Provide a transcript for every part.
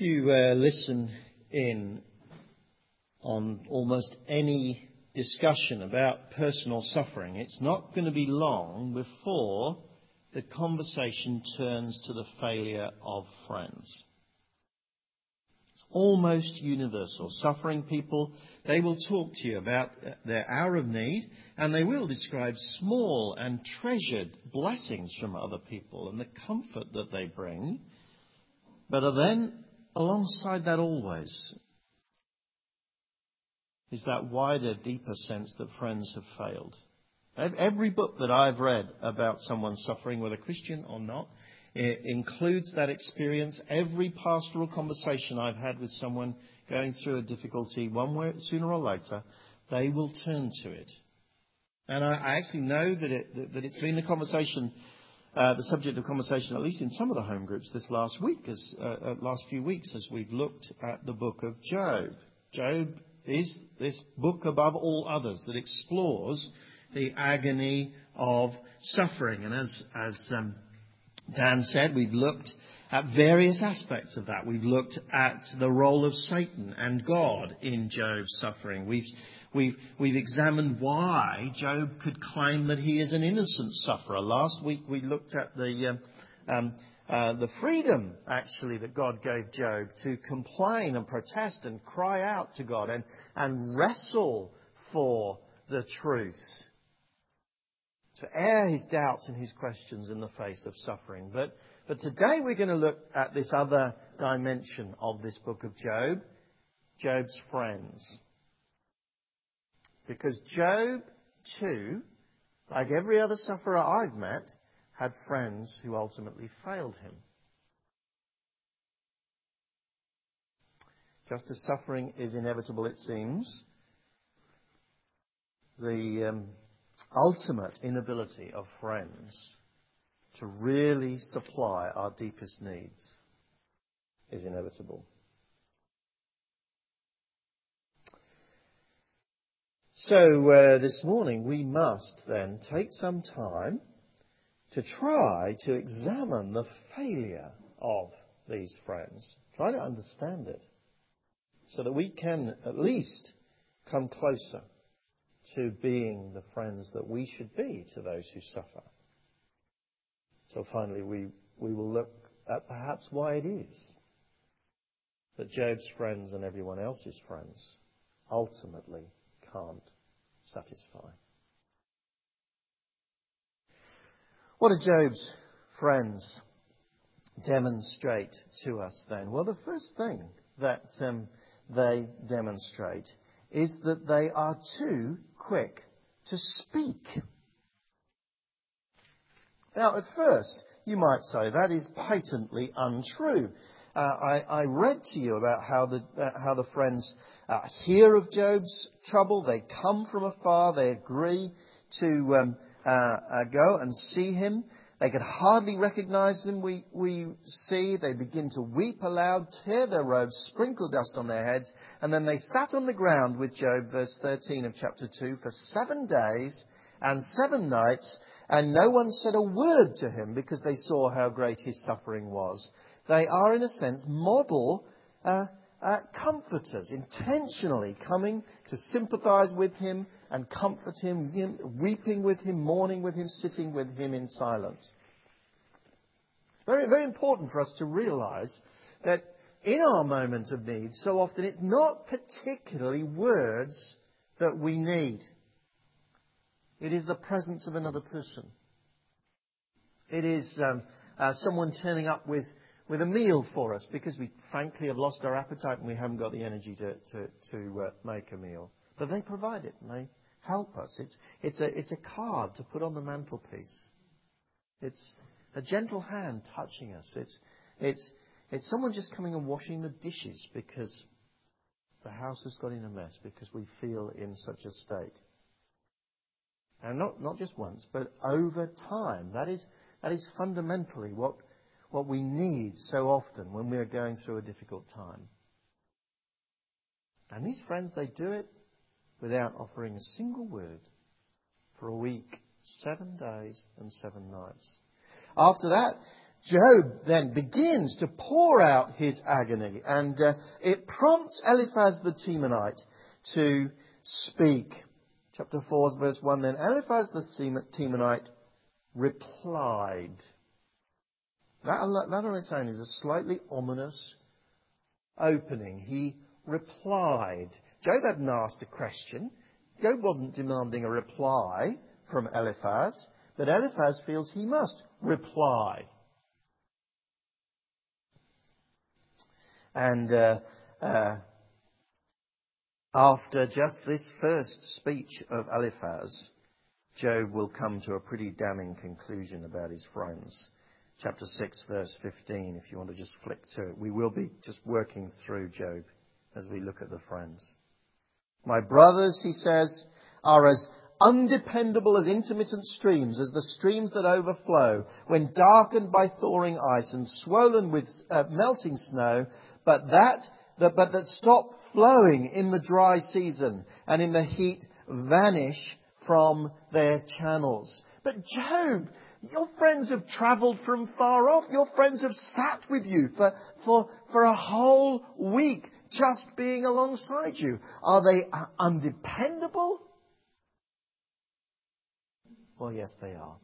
If you uh, listen in on almost any discussion about personal suffering, it's not going to be long before the conversation turns to the failure of friends. It's almost universal. Suffering people, they will talk to you about their hour of need and they will describe small and treasured blessings from other people and the comfort that they bring. But then, alongside that always, is that wider, deeper sense that friends have failed. Every book that I've read about someone suffering, whether Christian or not, includes that experience. Every pastoral conversation I've had with someone going through a difficulty, one way, sooner or later, they will turn to it. And I, I actually know that, it, that, it's been the conversation, the subject of conversation, at least in some of the home groups this last week, as, uh, uh, last few weeks, as we've looked at the book of Job. Job is this book above all others that explores the agony of suffering. And as, as um, Dan said, we've looked at various aspects of that. We've looked at the role of Satan and God in Job's suffering. We've, we've, we've examined why Job could claim that he is an innocent sufferer. Last week we looked at the, um, um, uh, the freedom, actually, that God gave Job to complain and protest and cry out to God and, and wrestle for the truth to air his doubts and his questions in the face of suffering. But, but today we're going to look at this other dimension of this book of Job Job's friends. Because Job, too, like every other sufferer I've met, had friends who ultimately failed him. Just as suffering is inevitable, it seems, the um, ultimate inability of friends to really supply our deepest needs is inevitable. So uh, this morning we must then take some time to try to examine the failure of these friends, try to understand it, so that we can at least come closer to being the friends that we should be to those who suffer. So finally, we, we will look at perhaps why it is that Job's friends and everyone else's friends ultimately can't satisfy. What do Job's friends demonstrate to us then? Well, the first thing that um, they demonstrate is that they are too quick to speak. Now, at first, you might say that is patently untrue. Uh, I, read to you about how the, uh, how the friends uh, hear of Job's trouble. They come from afar. They agree to um, go and see him. They could hardly recognize we, we see. They begin to weep aloud, tear their robes, sprinkle dust on their heads, and then they sat on the ground with Job, verse 13 of chapter 2, for seven days and seven nights, and no one said a word to him because they saw how great his suffering was. They are, in a sense, model uh, uh, comforters, intentionally coming to sympathize with him and comfort him, him, weeping with him, mourning with him, sitting with him in silence. Very, very important for us to realize that in our moment of need, so often it's not particularly words that we need. It is the presence of another person. It is um, uh, someone turning up with with a meal for us because we frankly have lost our appetite and we haven't got the energy to, to, to uh, make a meal. But they provide it and they help us. It's, it's, a, it's a card to put on the mantelpiece. It's a gentle hand touching us. It's, it's, it's someone just coming and washing the dishes because the house has got in a mess, because we feel in such a state. And not, not just once, but over time. That is, that is fundamentally what what we need so often when we are going through a difficult time. And these friends, they do it without offering a single word for a week, seven days and seven nights. After that, Job then begins to pour out his agony, and uh, it prompts Eliphaz the Temanite to speak. Chapter 4, verse 1 Then Eliphaz the Temanite replied. That, on its own is a slightly ominous opening. He replied. Job hadn't asked a question. Job wasn't demanding a reply from Eliphaz, but Eliphaz feels he must reply. And uh, uh, after just this first speech of Eliphaz, Job will come to a pretty damning conclusion about his friends. Chapter 6, verse 15, if you want to just flick to it. We will be just working through Job as we look at the friends. My brothers, he says, are as undependable as intermittent streams, as the streams that overflow, when darkened by thawing ice and swollen with uh, melting snow, but that, that, but that stop flowing in the dry season and in the heat vanish from their channels. But Job, your friends have travelled from far off. Your friends have sat with you for, for, for a whole week just being alongside you. Are they uh, undependable? Well, yes, they are.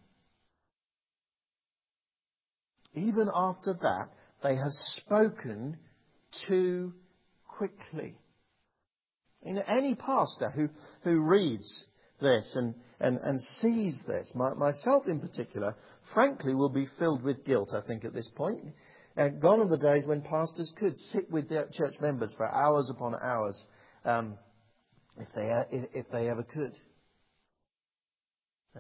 Even after that, they have spoken too quickly. Any pastor who, who reads this and, and, and sees this, my, myself in particular, frankly, will be filled with guilt, I think, at this point. Uh, gone are the days when pastors could sit with their church members for hours upon hours, um, if, they, if, if they ever could.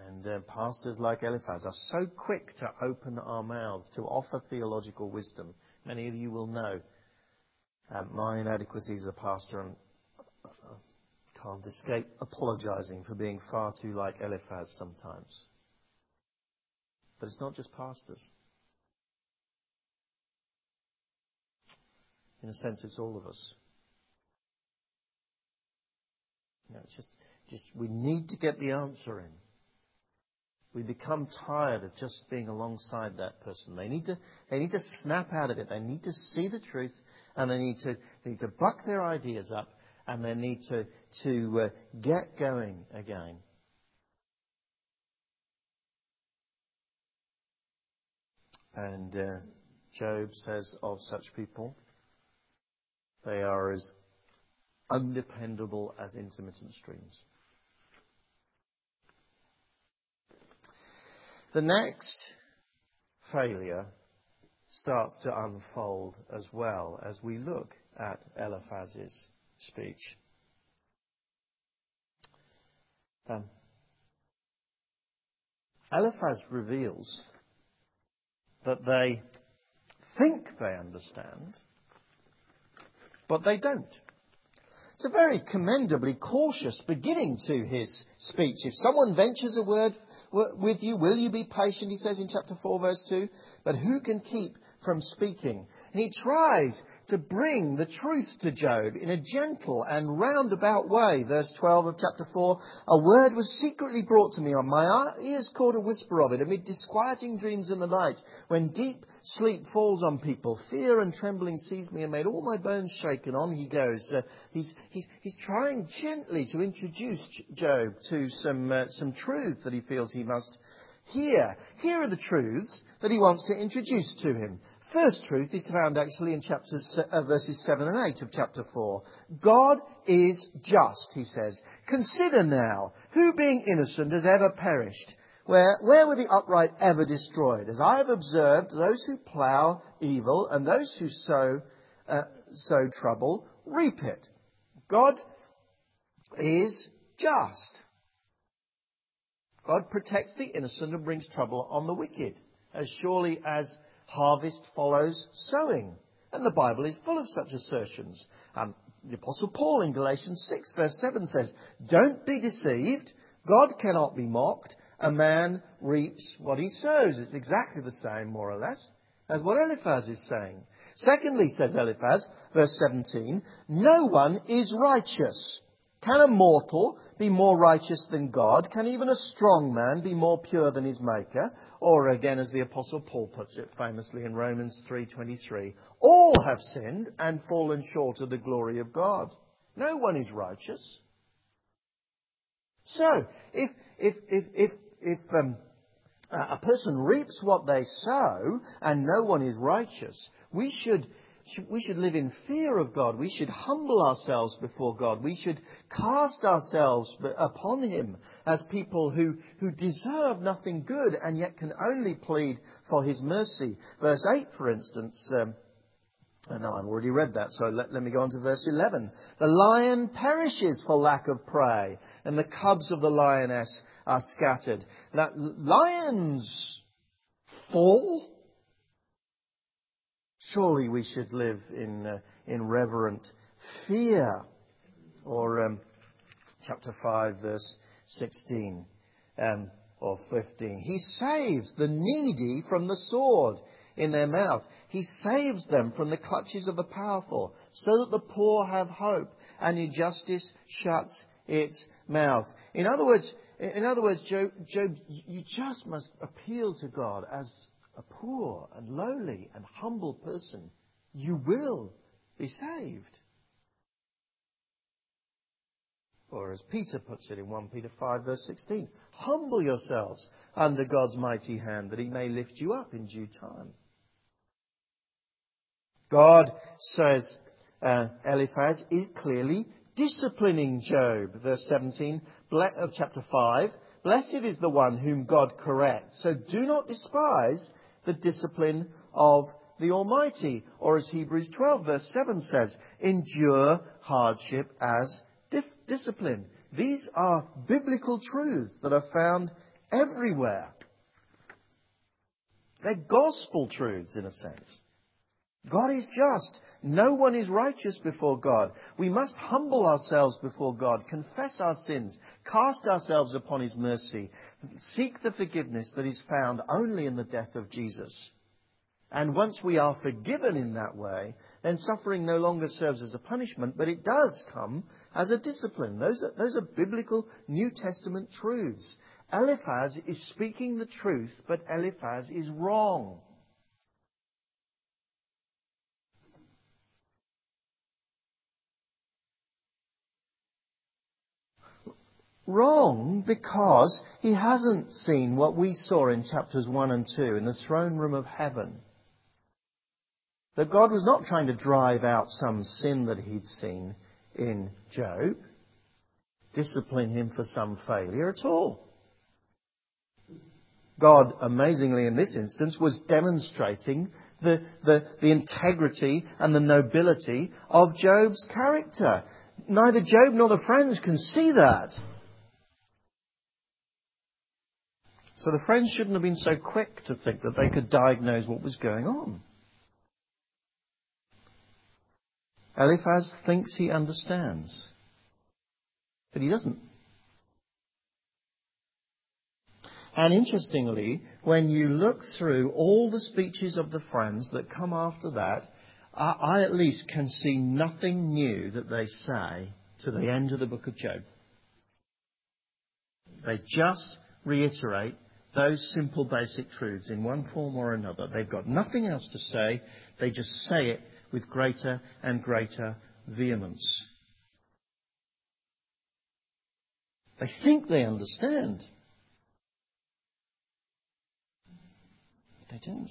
And uh, pastors like Eliphaz are so quick to open our mouths, to offer theological wisdom. Many of you will know um, my inadequacies as a pastor and can't escape apologizing for being far too like Eliphaz sometimes. But it's not just pastors. In a sense, it's all of us. You know, it's just, just we need to get the answer in. We become tired of just being alongside that person. They need to, they need to snap out of it. They need to see the truth and they need to, they need to buck their ideas up and they need to, to uh, get going again. And uh, Job says of such people, they are as undependable as intermittent streams. The next failure starts to unfold as well as we look at Eliphaz's speech. Um, Eliphaz reveals that they think they understand, but they don't. It's a very commendably cautious beginning to his speech. If someone ventures a word with you, will you be patient, he says in chapter 4, verse 2? But who can keep from speaking. And he tries to bring the truth to Job in a gentle and roundabout way. Verse 12 of chapter 4, a word was secretly brought to me on my ears caught a whisper of it amid disquieting dreams in the night when deep sleep falls on people. Fear and trembling seized me and made all my bones shake. And on he goes. Uh, he's, he's, he's trying gently to introduce Job to some, uh, some truth that he feels he must hear. Here are the truths that he wants to introduce to him. First truth is found actually in chapters, uh, verses 7 and 8 of chapter 4. God is just, he says. Consider now, who being innocent has ever perished? Where, where were the upright ever destroyed? As I have observed, those who plough evil and those who sow, uh, sow trouble reap it. God is just. God protects the innocent and brings trouble on the wicked, as surely as harvest follows sowing. And the Bible is full of such assertions. Um, the Apostle Paul in Galatians 6, verse 7 says, Don't be deceived. God cannot be mocked. A man reaps what he sows. It's exactly the same, more or less, as what Eliphaz is saying. Secondly, says Eliphaz, verse 17, No one is righteous. Can a mortal be more righteous than God? Can even a strong man be more pure than his maker? Or again, as the apostle Paul puts it famously in Romans 3:23, all have sinned and fallen short of the glory of God. No one is righteous. So, if if if if if um, a person reaps what they sow and no one is righteous, we should we should live in fear of God. We should humble ourselves before God. We should cast ourselves upon Him as people who, who deserve nothing good and yet can only plead for His mercy. Verse 8, for instance, um, oh no, I've already read that, so let, let me go on to verse 11. The lion perishes for lack of prey, and the cubs of the lioness are scattered. Now, lions fall Surely we should live in, uh, in reverent fear. Or um, chapter 5, verse 16 um, or 15. He saves the needy from the sword in their mouth. He saves them from the clutches of the powerful, so that the poor have hope, and injustice shuts its mouth. In other words, in other words, Job, Job, you just must appeal to God as a poor and lowly and humble person, you will be saved. Or as Peter puts it in 1 Peter 5 verse 16, humble yourselves under God's mighty hand that he may lift you up in due time. God says uh, Eliphaz is clearly disciplining Job. Verse 17 of chapter 5. Blessed is the one whom God corrects. So do not despise the discipline of the Almighty. Or as Hebrews 12 verse 7 says, endure hardship as dif- discipline. These are biblical truths that are found everywhere. They're gospel truths in a sense. God is just. No one is righteous before God. We must humble ourselves before God, confess our sins, cast ourselves upon His mercy, seek the forgiveness that is found only in the death of Jesus. And once we are forgiven in that way, then suffering no longer serves as a punishment, but it does come as a discipline. Those are, those are biblical New Testament truths. Eliphaz is speaking the truth, but Eliphaz is wrong. Wrong because he hasn't seen what we saw in chapters 1 and 2 in the throne room of heaven. That God was not trying to drive out some sin that he'd seen in Job, discipline him for some failure at all. God, amazingly in this instance, was demonstrating the, the, the integrity and the nobility of Job's character. Neither Job nor the friends can see that. So the friends shouldn't have been so quick to think that they could diagnose what was going on. Eliphaz thinks he understands, but he doesn't. And interestingly, when you look through all the speeches of the friends that come after that, I, at least can see nothing new that they say to the end of the book of Job. They just reiterate those simple basic truths in one form or another. They've got nothing else to say. They just say it with greater and greater vehemence. They think they understand. They don't.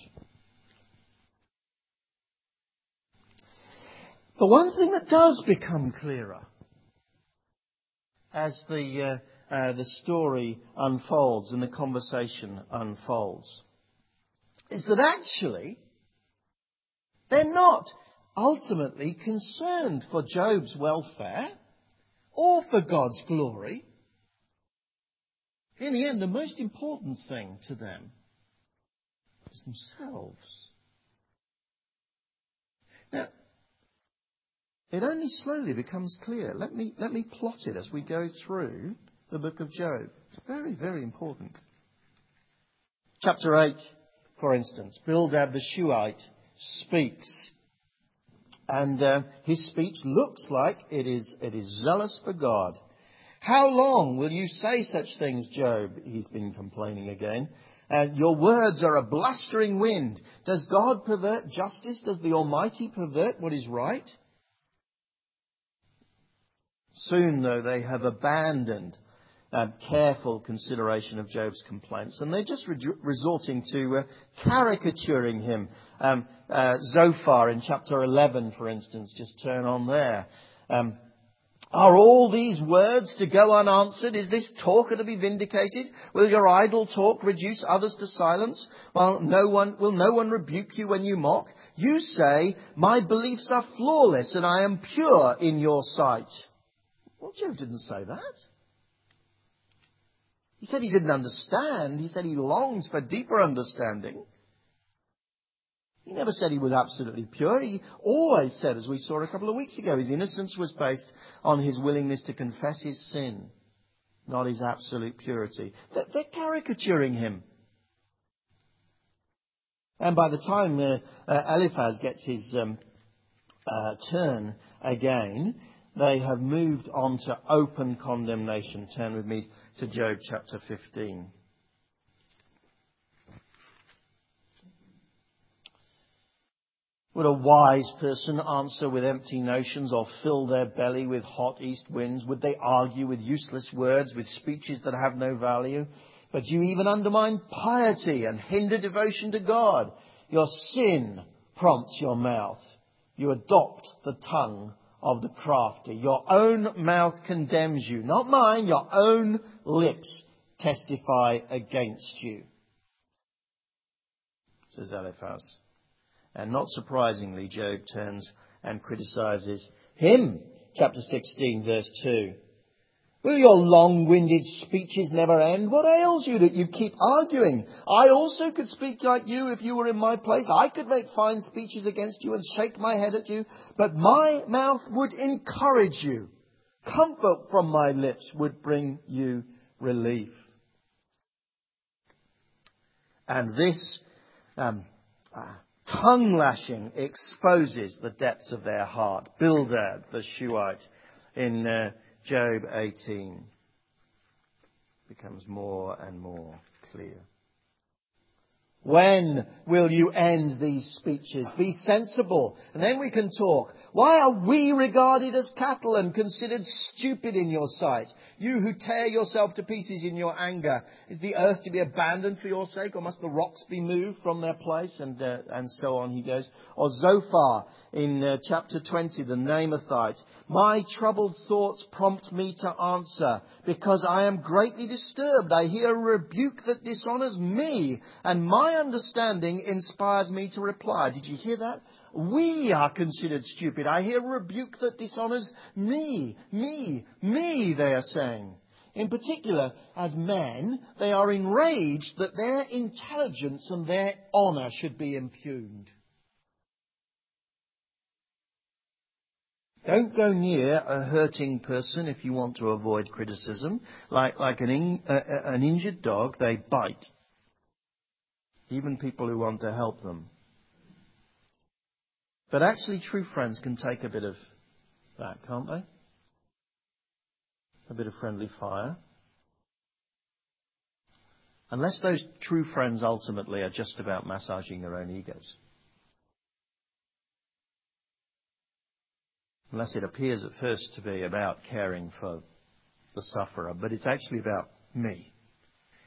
The one thing that does become clearer as the uh, uh, the story unfolds and the conversation unfolds is that actually they're not ultimately concerned for Job's welfare or for God's glory. In the end, the most important thing to them is themselves. Now, it only slowly becomes clear. Let me, let me plot it as we go through the book of Job. It's very, very important. Chapter 8, for instance, Bildad the Shuhite speaks. And uh, his speech looks like it is, it is zealous for God. How long will you say such things, Job? He's been complaining again. And your words are a blustering wind. Does God pervert justice? Does the Almighty pervert what is right? Soon, though, they have abandoned careful consideration of Job's complaints, and they're just re- resorting to uh, caricaturing him. Um, uh, Zophar in chapter 11, for instance, just turn on there. Um, are all these words to go unanswered? Is this talker to be vindicated? Will your idle talk reduce others to silence? Well, no one, will no one rebuke you when you mock? You say, my beliefs are flawless and I am pure in your sight. Well, Job didn't say that. He said he didn't understand. He said he longs for deeper understanding. He never said he was absolutely pure. He always said, as we saw a couple of weeks ago, his innocence was based on his willingness to confess his sin, not his absolute purity. They're, caricaturing him. And by the time uh, uh, Eliphaz gets his um, uh, turn again, they have moved on to open condemnation. Turn with me to Job chapter 15. Would a wise person answer with empty notions or fill their belly with hot east winds? Would they argue with useless words, with speeches that have no value? But you even undermine piety and hinder devotion to God. Your sin prompts your mouth. You adopt the tongue of the crafty. Your own mouth condemns you, not mine. Your own lips testify against you. Says Eliphaz. And not surprisingly, Job turns and criticizes him. Chapter 16, verse 2. Will your long-winded speeches never end? What ails you that you keep arguing? I also could speak like you if you were in my place. I could make fine speeches against you and shake my head at you, but my mouth would encourage you. Comfort from my lips would bring you relief. And this um, uh, tongue lashing exposes the depths of their heart. Bildad, the Shuhite, in uh, Job 18 becomes more and more clear. When will you end these speeches? Be sensible, and then we can talk. Why are we regarded as cattle and considered stupid in your sight? You who tear yourself to pieces in your anger. Is the earth to be abandoned for your sake, or must the rocks be moved from their place? And, uh, and so on, he goes. Or Zophar in uh, chapter 20, the Naamathite. My troubled thoughts prompt me to answer, because I am greatly disturbed. I hear a rebuke that dishonors me, and my understanding inspires me to reply. Did you hear that? We are considered stupid. I hear rebuke that dishonors me, me, me, they are saying. In particular, as men, they are enraged that their intelligence and their honour should be impugned. Don't go near a hurting person if you want to avoid criticism. Like, like an, in, uh, an injured dog, they bite. Even people who want to help them. But actually, true friends can take a bit of that, can't they? A bit of friendly fire. Unless those true friends ultimately are just about massaging their own egos. unless it appears at first to be about caring for the sufferer, but it's actually about me.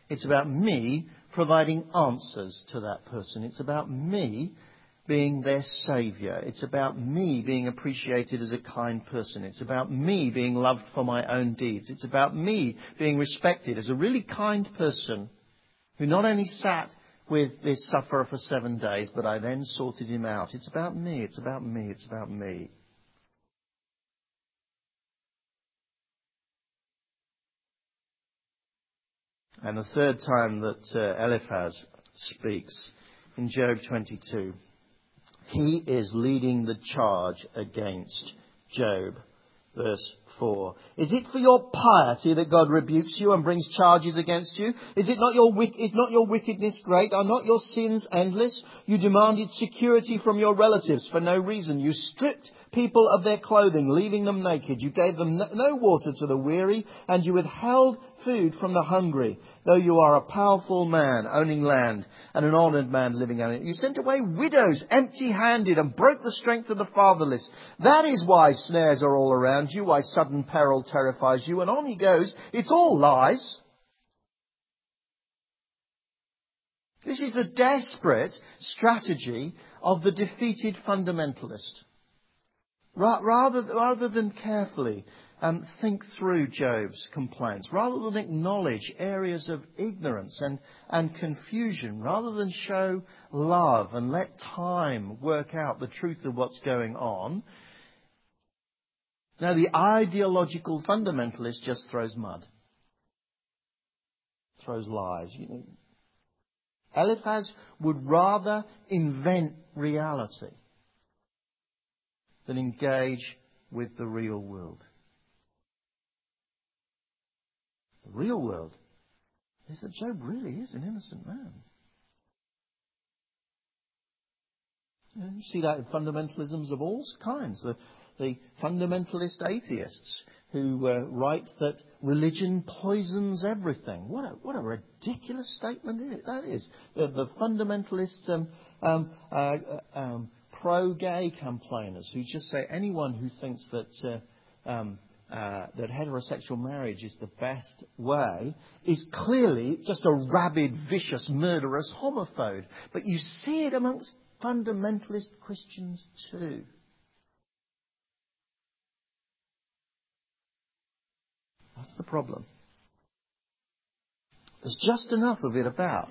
It's about me providing answers to that person. It's about me being their saviour. It's about me being appreciated as a kind person. It's about me being loved for my own deeds. It's about me being respected as a really kind person who not only sat with this sufferer for seven days, but I then sorted him out. It's about me. It's about me. It's about me. And the third time that uh, Eliphaz speaks in Job 22, he is leading the charge against Job. Verse for? Is it for your piety that God rebukes you and brings charges against you? Is it not your, is not your wickedness great? Are not your sins endless? You demanded security from your relatives for no reason. You stripped people of their clothing, leaving them naked. You gave them no water to the weary, and you withheld food from the hungry, though you are a powerful man owning land and an honoured man living on it. You sent away widows empty-handed and broke the strength of the fatherless. That is why snares are all around you, why sudden peril terrifies you. And on he goes. It's all lies. This is the desperate strategy of the defeated fundamentalist. Rather, rather than carefully um, think through Job's complaints, rather than acknowledge areas of ignorance and, and confusion, rather than show love and let time work out the truth of what's going on, now the ideological fundamentalist just throws mud, throws lies. You know. Eliphaz would rather invent reality than engage with the real world. The real world is that Job really is an innocent man. You see that in fundamentalisms of all kinds. The, the fundamentalist atheists who uh, write that religion poisons everything. What a, what a ridiculous statement that is. The, the fundamentalist um, um, uh, um, pro-gay complainers who just say anyone who thinks that uh, um, uh, that heterosexual marriage is the best way is clearly just a rabid, vicious, murderous homophobe. But you see it amongst fundamentalist Christians too. That's the problem. There's just enough of it about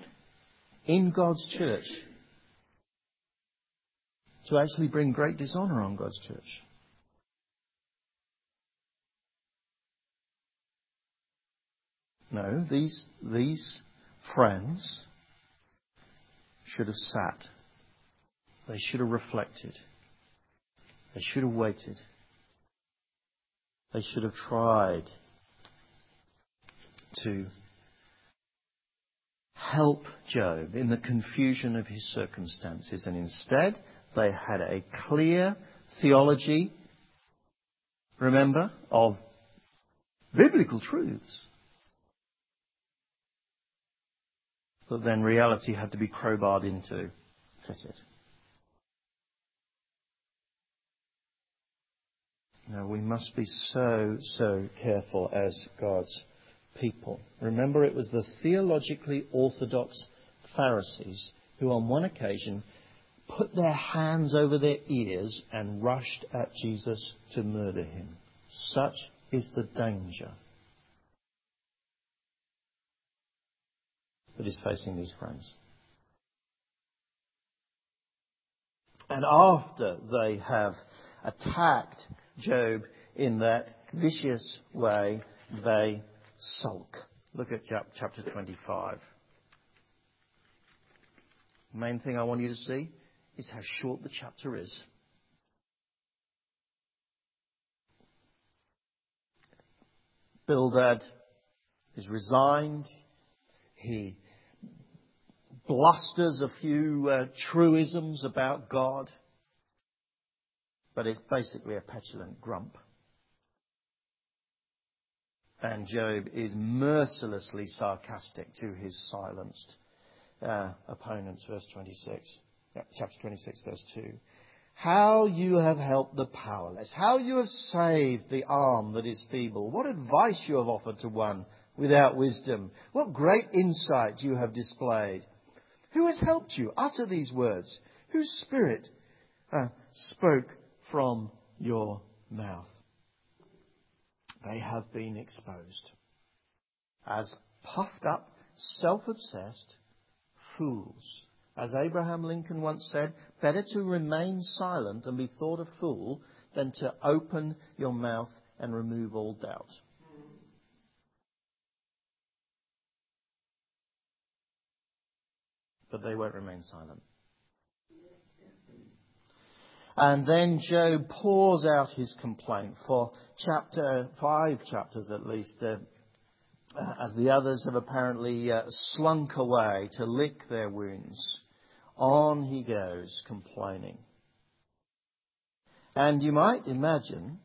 in God's church to actually bring great dishonor on God's church. No, these, these friends should have sat. They should have reflected. They should have waited. They should have tried to help Job in the confusion of his circumstances. And instead, they had a clear theology, remember, of biblical truths. But then reality had to be crowbarred into fit it. Now we must be so, so careful as God's people. Remember, it was the theologically orthodox Pharisees who, on one occasion, put their hands over their ears and rushed at Jesus to murder him. Such is the danger that is facing these friends. And after they have attacked Job in that vicious way, they sulk. Look at chapter 25. Main thing I want you to see is how short the chapter is. Bildad is resigned. He blusters a few uh, truisms about God, but it's basically a petulant grump. And Job is mercilessly sarcastic to his silenced uh, opponents, verse 26 chapter 26, verse 2. How you have helped the powerless. How you have saved the arm that is feeble. What advice you have offered to one without wisdom. What great insight you have displayed. Who has helped you utter these words? Whose spirit uh, spoke from your mouth? They have been exposed as puffed up, self-obsessed fools as Abraham Lincoln once said, better to remain silent and be thought a fool than to open your mouth and remove all doubt. But they won't remain silent. And then Job pours out his complaint for chapter, five chapters at least, uh, uh, as the others have apparently uh, slunk away to lick their wounds. On he goes, complaining. And you might imagine,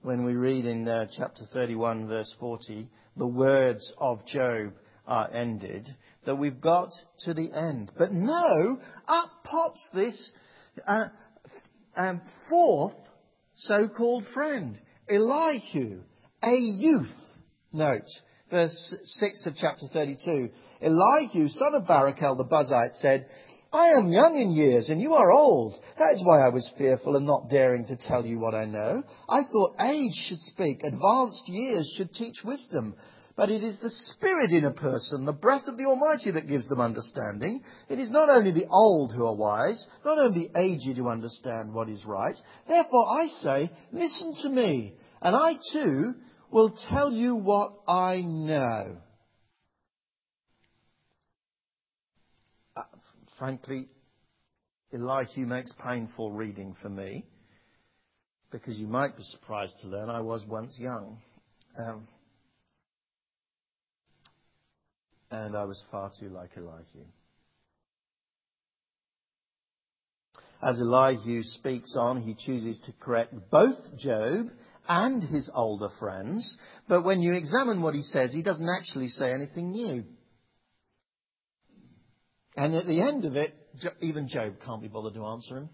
when we read in uh, chapter 31, verse 40, the words of Job are ended, that we've got to the end. But no, up pops this uh, um, fourth so-called friend, Elihu, a youth. Note, verse 6 of chapter 32. Elihu, son of Barachel the Buzite, said, I am young in years and you are old. That is why I was fearful and not daring to tell you what I know. I thought age should speak, advanced years should teach wisdom. But it is the Spirit in a person, the breath of the Almighty that gives them understanding. It is not only the old who are wise, not only the aged who understand what is right. Therefore I say, listen to me, and I too will tell you what I know. Uh, frankly, Elihu makes painful reading for me, because you might be surprised to learn I was once young. Um, and I was far too like Elihu. As Elihu speaks on, he chooses to correct both Job and his older friends, but when you examine what he says, he doesn't actually say anything new. And at the end of it, even Job can't be bothered to answer him.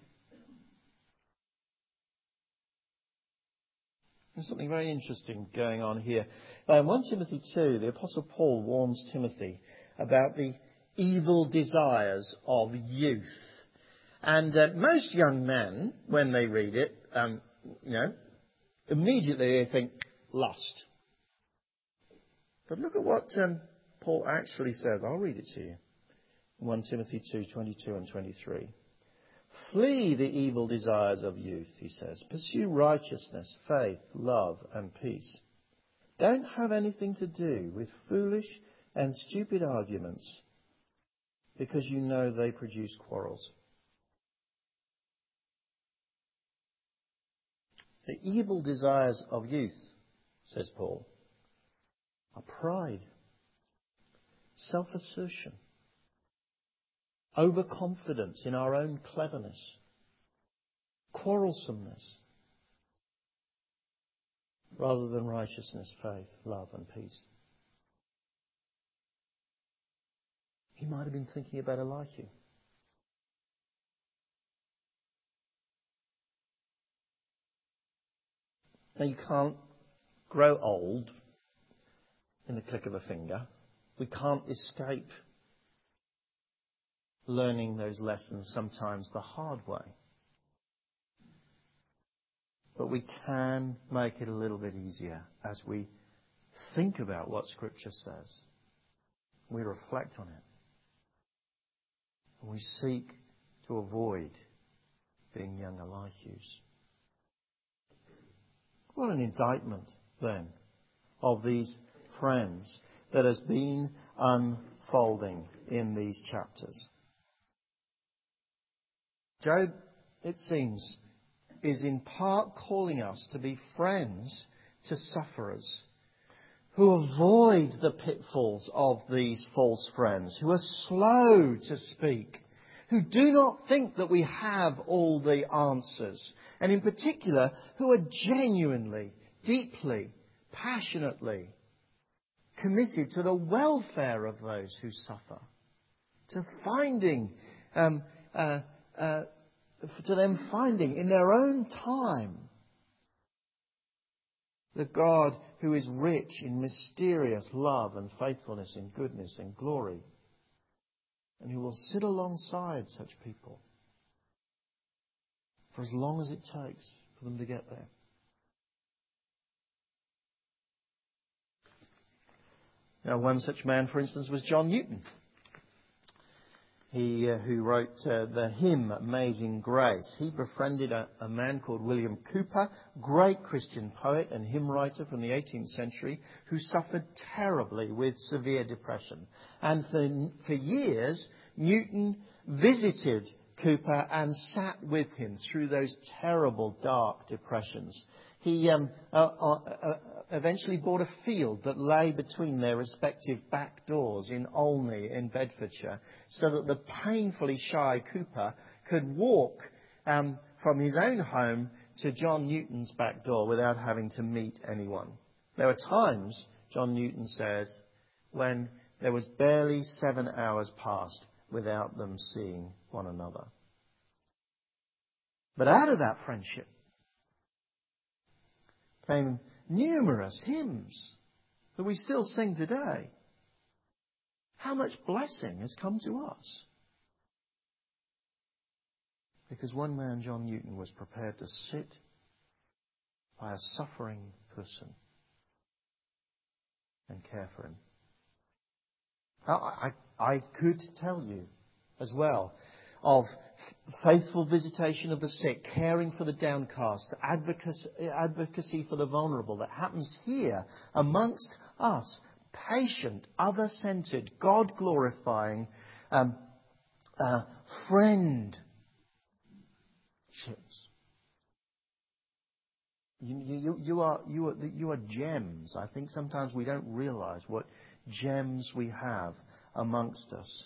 There's something very interesting going on here. In 1 Timothy 2, the Apostle Paul warns Timothy about the evil desires of youth. And uh, most young men, when they read it, um, you know, immediately they think lust. But look at what um, Paul actually says. I'll read it to you. 1 Timothy 2, 22 and 23. Flee the evil desires of youth, he says. Pursue righteousness, faith, love, and peace. Don't have anything to do with foolish and stupid arguments because you know they produce quarrels. The evil desires of youth, says Paul, are pride, self-assertion, overconfidence in our own cleverness, quarrelsomeness, rather than righteousness, faith, love, and peace. He might have been thinking about Elihu. Now you can't grow old in the click of a finger. We can't escape learning those lessons sometimes the hard way. But we can make it a little bit easier as we think about what Scripture says. We reflect on it. And we seek to avoid being young Elihus. What an indictment, then, of these friends that has been unfolding in these chapters. Job, it seems, is in part calling us to be friends to sufferers who avoid the pitfalls of these false friends, who are slow to speak, who do not think that we have all the answers, and in particular, who are genuinely, deeply, passionately committed to the welfare of those who suffer, to finding, um, uh, uh, to them finding in their own time the God who is rich in mysterious love and faithfulness and goodness and glory, and who will sit alongside such people for as long as it takes for them to get there. Now, one such man, for instance, was John Newton he, uh, who wrote uh, the hymn Amazing Grace. He befriended a, a, man called William Cowper, great Christian poet and hymn writer from the 18th century, who suffered terribly with severe depression. And for, for years, Newton visited Cowper and sat with him through those terrible dark depressions. He um, uh, uh, uh, eventually bought a field that lay between their respective back doors in Olney in Bedfordshire so that the painfully shy Cowper could walk um, from his own home to John Newton's back door without having to meet anyone. There were times, John Newton says, when there was barely seven hours passed without them seeing one another. But out of that friendship came numerous hymns that we still sing today. How much blessing has come to us? Because one man, John Newton, was prepared to sit by a suffering person and care for him. I, I, I could tell you as well of faithful visitation of the sick, caring for the downcast, advocacy, for the vulnerable that happens here amongst us. Patient, other centered, God glorifying, um, uh, friend You, you, you, are, you, are, you are gems. I think sometimes we don't realize what gems we have amongst us.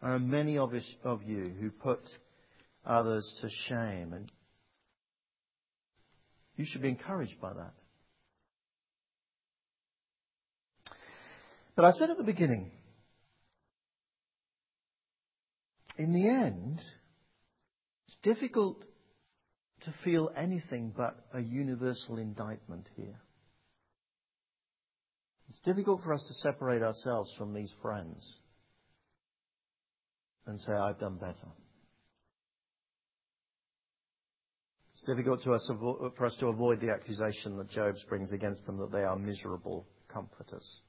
There are many of, you who put others to shame, and you should be encouraged by that. But I said at the beginning, in the end, it's difficult to feel anything but a universal indictment here. It's difficult for us to separate ourselves from these friends and say, I've done better. It's difficult for us to avoid the accusation that Job brings against them that they are miserable comforters.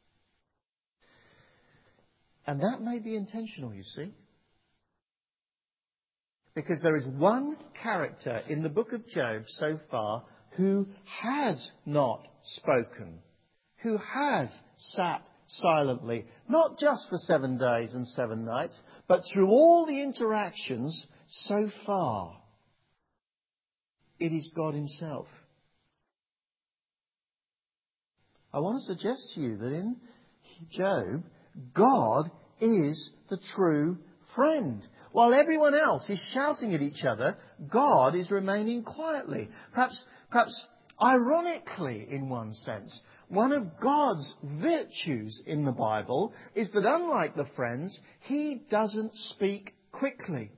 And that may be intentional, you see. Because there is one character in the book of Job so far who has not spoken, who has sat silently, not just for seven days and seven nights, but through all the interactions so far. It is God Himself. I want to suggest to you that in Job, God is the true friend. While everyone else is shouting at each other, God is remaining quietly. Perhaps, perhaps ironically, in one sense. One of God's virtues in the Bible is that unlike the friends, He doesn't speak quickly.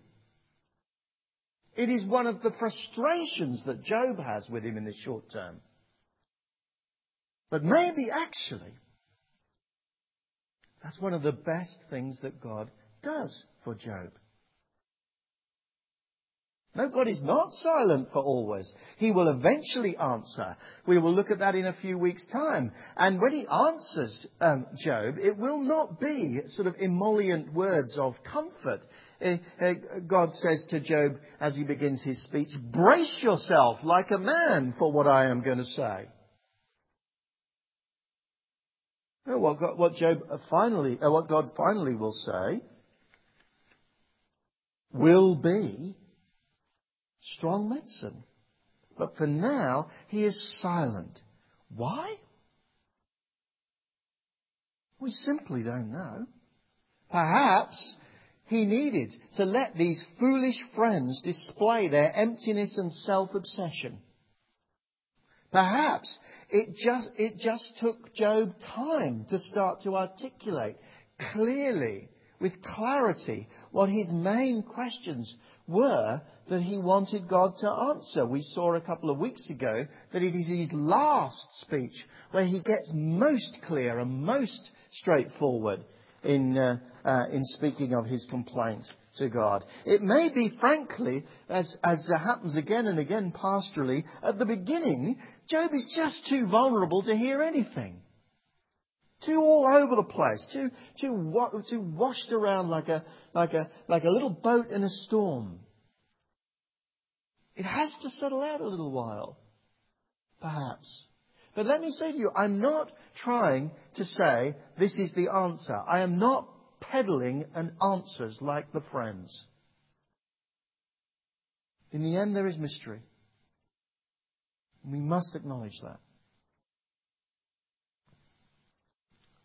It is one of the frustrations that Job has with Him in the short term. But maybe actually, that's one of the best things that God does for Job. No, God is not silent for always. He will eventually answer. We will look at that in a few weeks' time. And when He answers um, Job, it will not be sort of emollient words of comfort. Uh, uh, God says to Job as he begins his speech, brace yourself like a man for what I am going to say. what, God, what Job finally, uh, what God finally will say will be strong medicine. But for now, he is silent. Why? We simply don't know. Perhaps he needed to let these foolish friends display their emptiness and self-obsession. Perhaps it just, it just took Job time to start to articulate clearly, with clarity, what his main questions were that he wanted God to answer. We saw a couple of weeks ago that it is his last speech where he gets most clear and most straightforward in, uh, uh, in speaking of his complaint to God. It may be, frankly, as, as happens again and again pastorally, at the beginning, Job is just too vulnerable to hear anything. Too all over the place, too, too, too washed around like a, like, a, like a little boat in a storm. It has to settle out a little while, perhaps. But let me say to you, I'm not trying to say this is the answer. I am not peddling an answers like the friends. In the end, there is mystery. We must acknowledge that.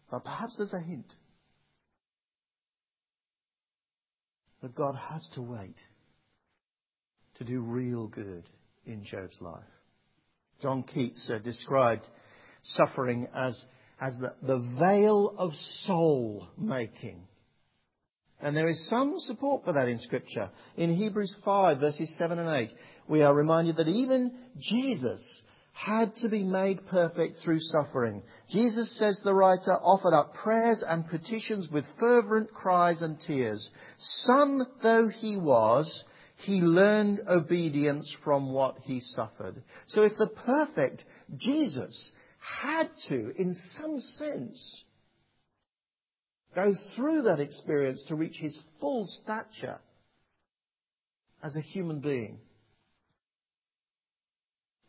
But perhaps there's a hint that God has to wait to do real good in Job's life. John Keats uh, described suffering as, as the, the vale of soul making. And there is some support for that in Scripture. In Hebrews 5, verses 7 and 8, we are reminded that even Jesus had to be made perfect through suffering. Jesus, says the writer, offered up prayers and petitions with fervent cries and tears. Son though he was, he learned obedience from what he suffered. So if the perfect Jesus had to, in some sense, go through that experience to reach his full stature as a human being,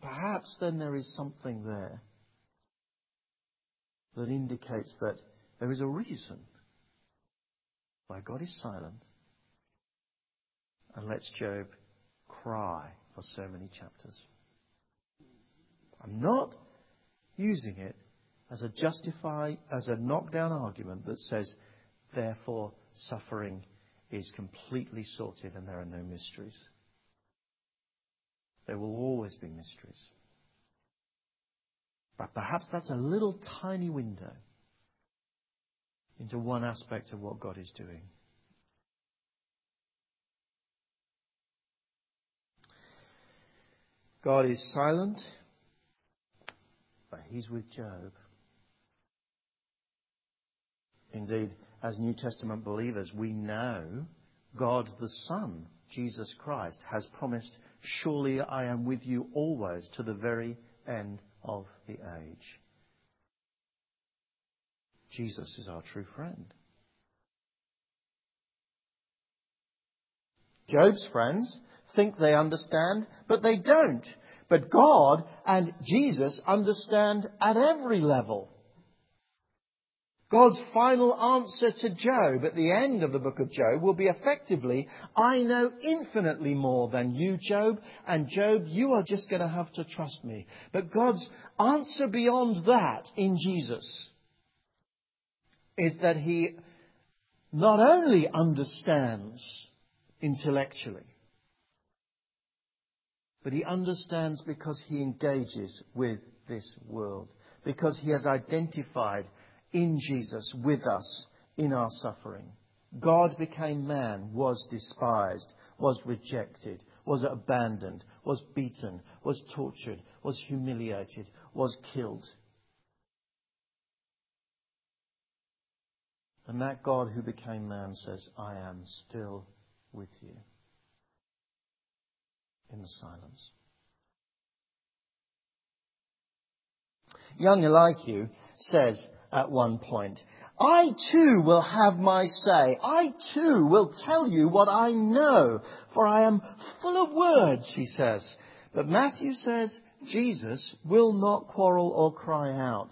perhaps then there is something there that indicates that there is a reason why God is silent and lets Job cry for so many chapters. I'm not using it as a justify, as a knockdown argument that says, therefore, suffering is completely sorted and there are no mysteries. There will always be mysteries. But perhaps that's a little tiny window into one aspect of what God is doing. God is silent, but He's with Job. Indeed, as New Testament believers, we know God the Son, Jesus Christ, has promised, Surely I am with you always to the very end of the age. Jesus is our true friend. Job's friends think they understand, but they don't. But God and Jesus understand at every level. God's final answer to Job at the end of the book of Job will be effectively, I know infinitely more than you, Job, and Job, you are just going to have to trust me. But God's answer beyond that in Jesus is that He not only understands intellectually, but he understands because he engages with this world, because he has identified in Jesus with us in our suffering. God became man, was despised, was rejected, was abandoned, was beaten, was tortured, was humiliated, was killed. And that God who became man says, I am still with you in the silence. Young Elihu says at one point, I too will have my say. I too will tell you what I know, for I am full of words, he says. But Matthew says Jesus will not quarrel or cry out.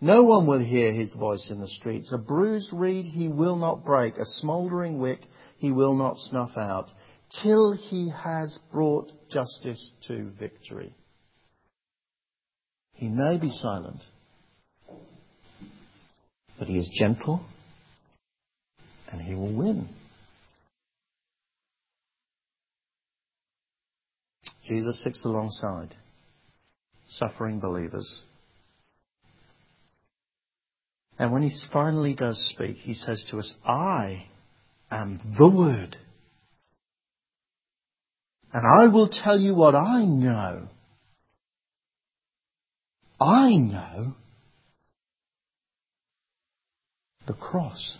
No one will hear his voice in the streets. A bruised reed he will not break. A smouldering wick he will not snuff out till he has brought justice to victory. He may be silent, but he is gentle and he will win. Jesus sits alongside suffering believers. And when he finally does speak, he says to us, I am the Word. And I will tell you what I know. I know the cross.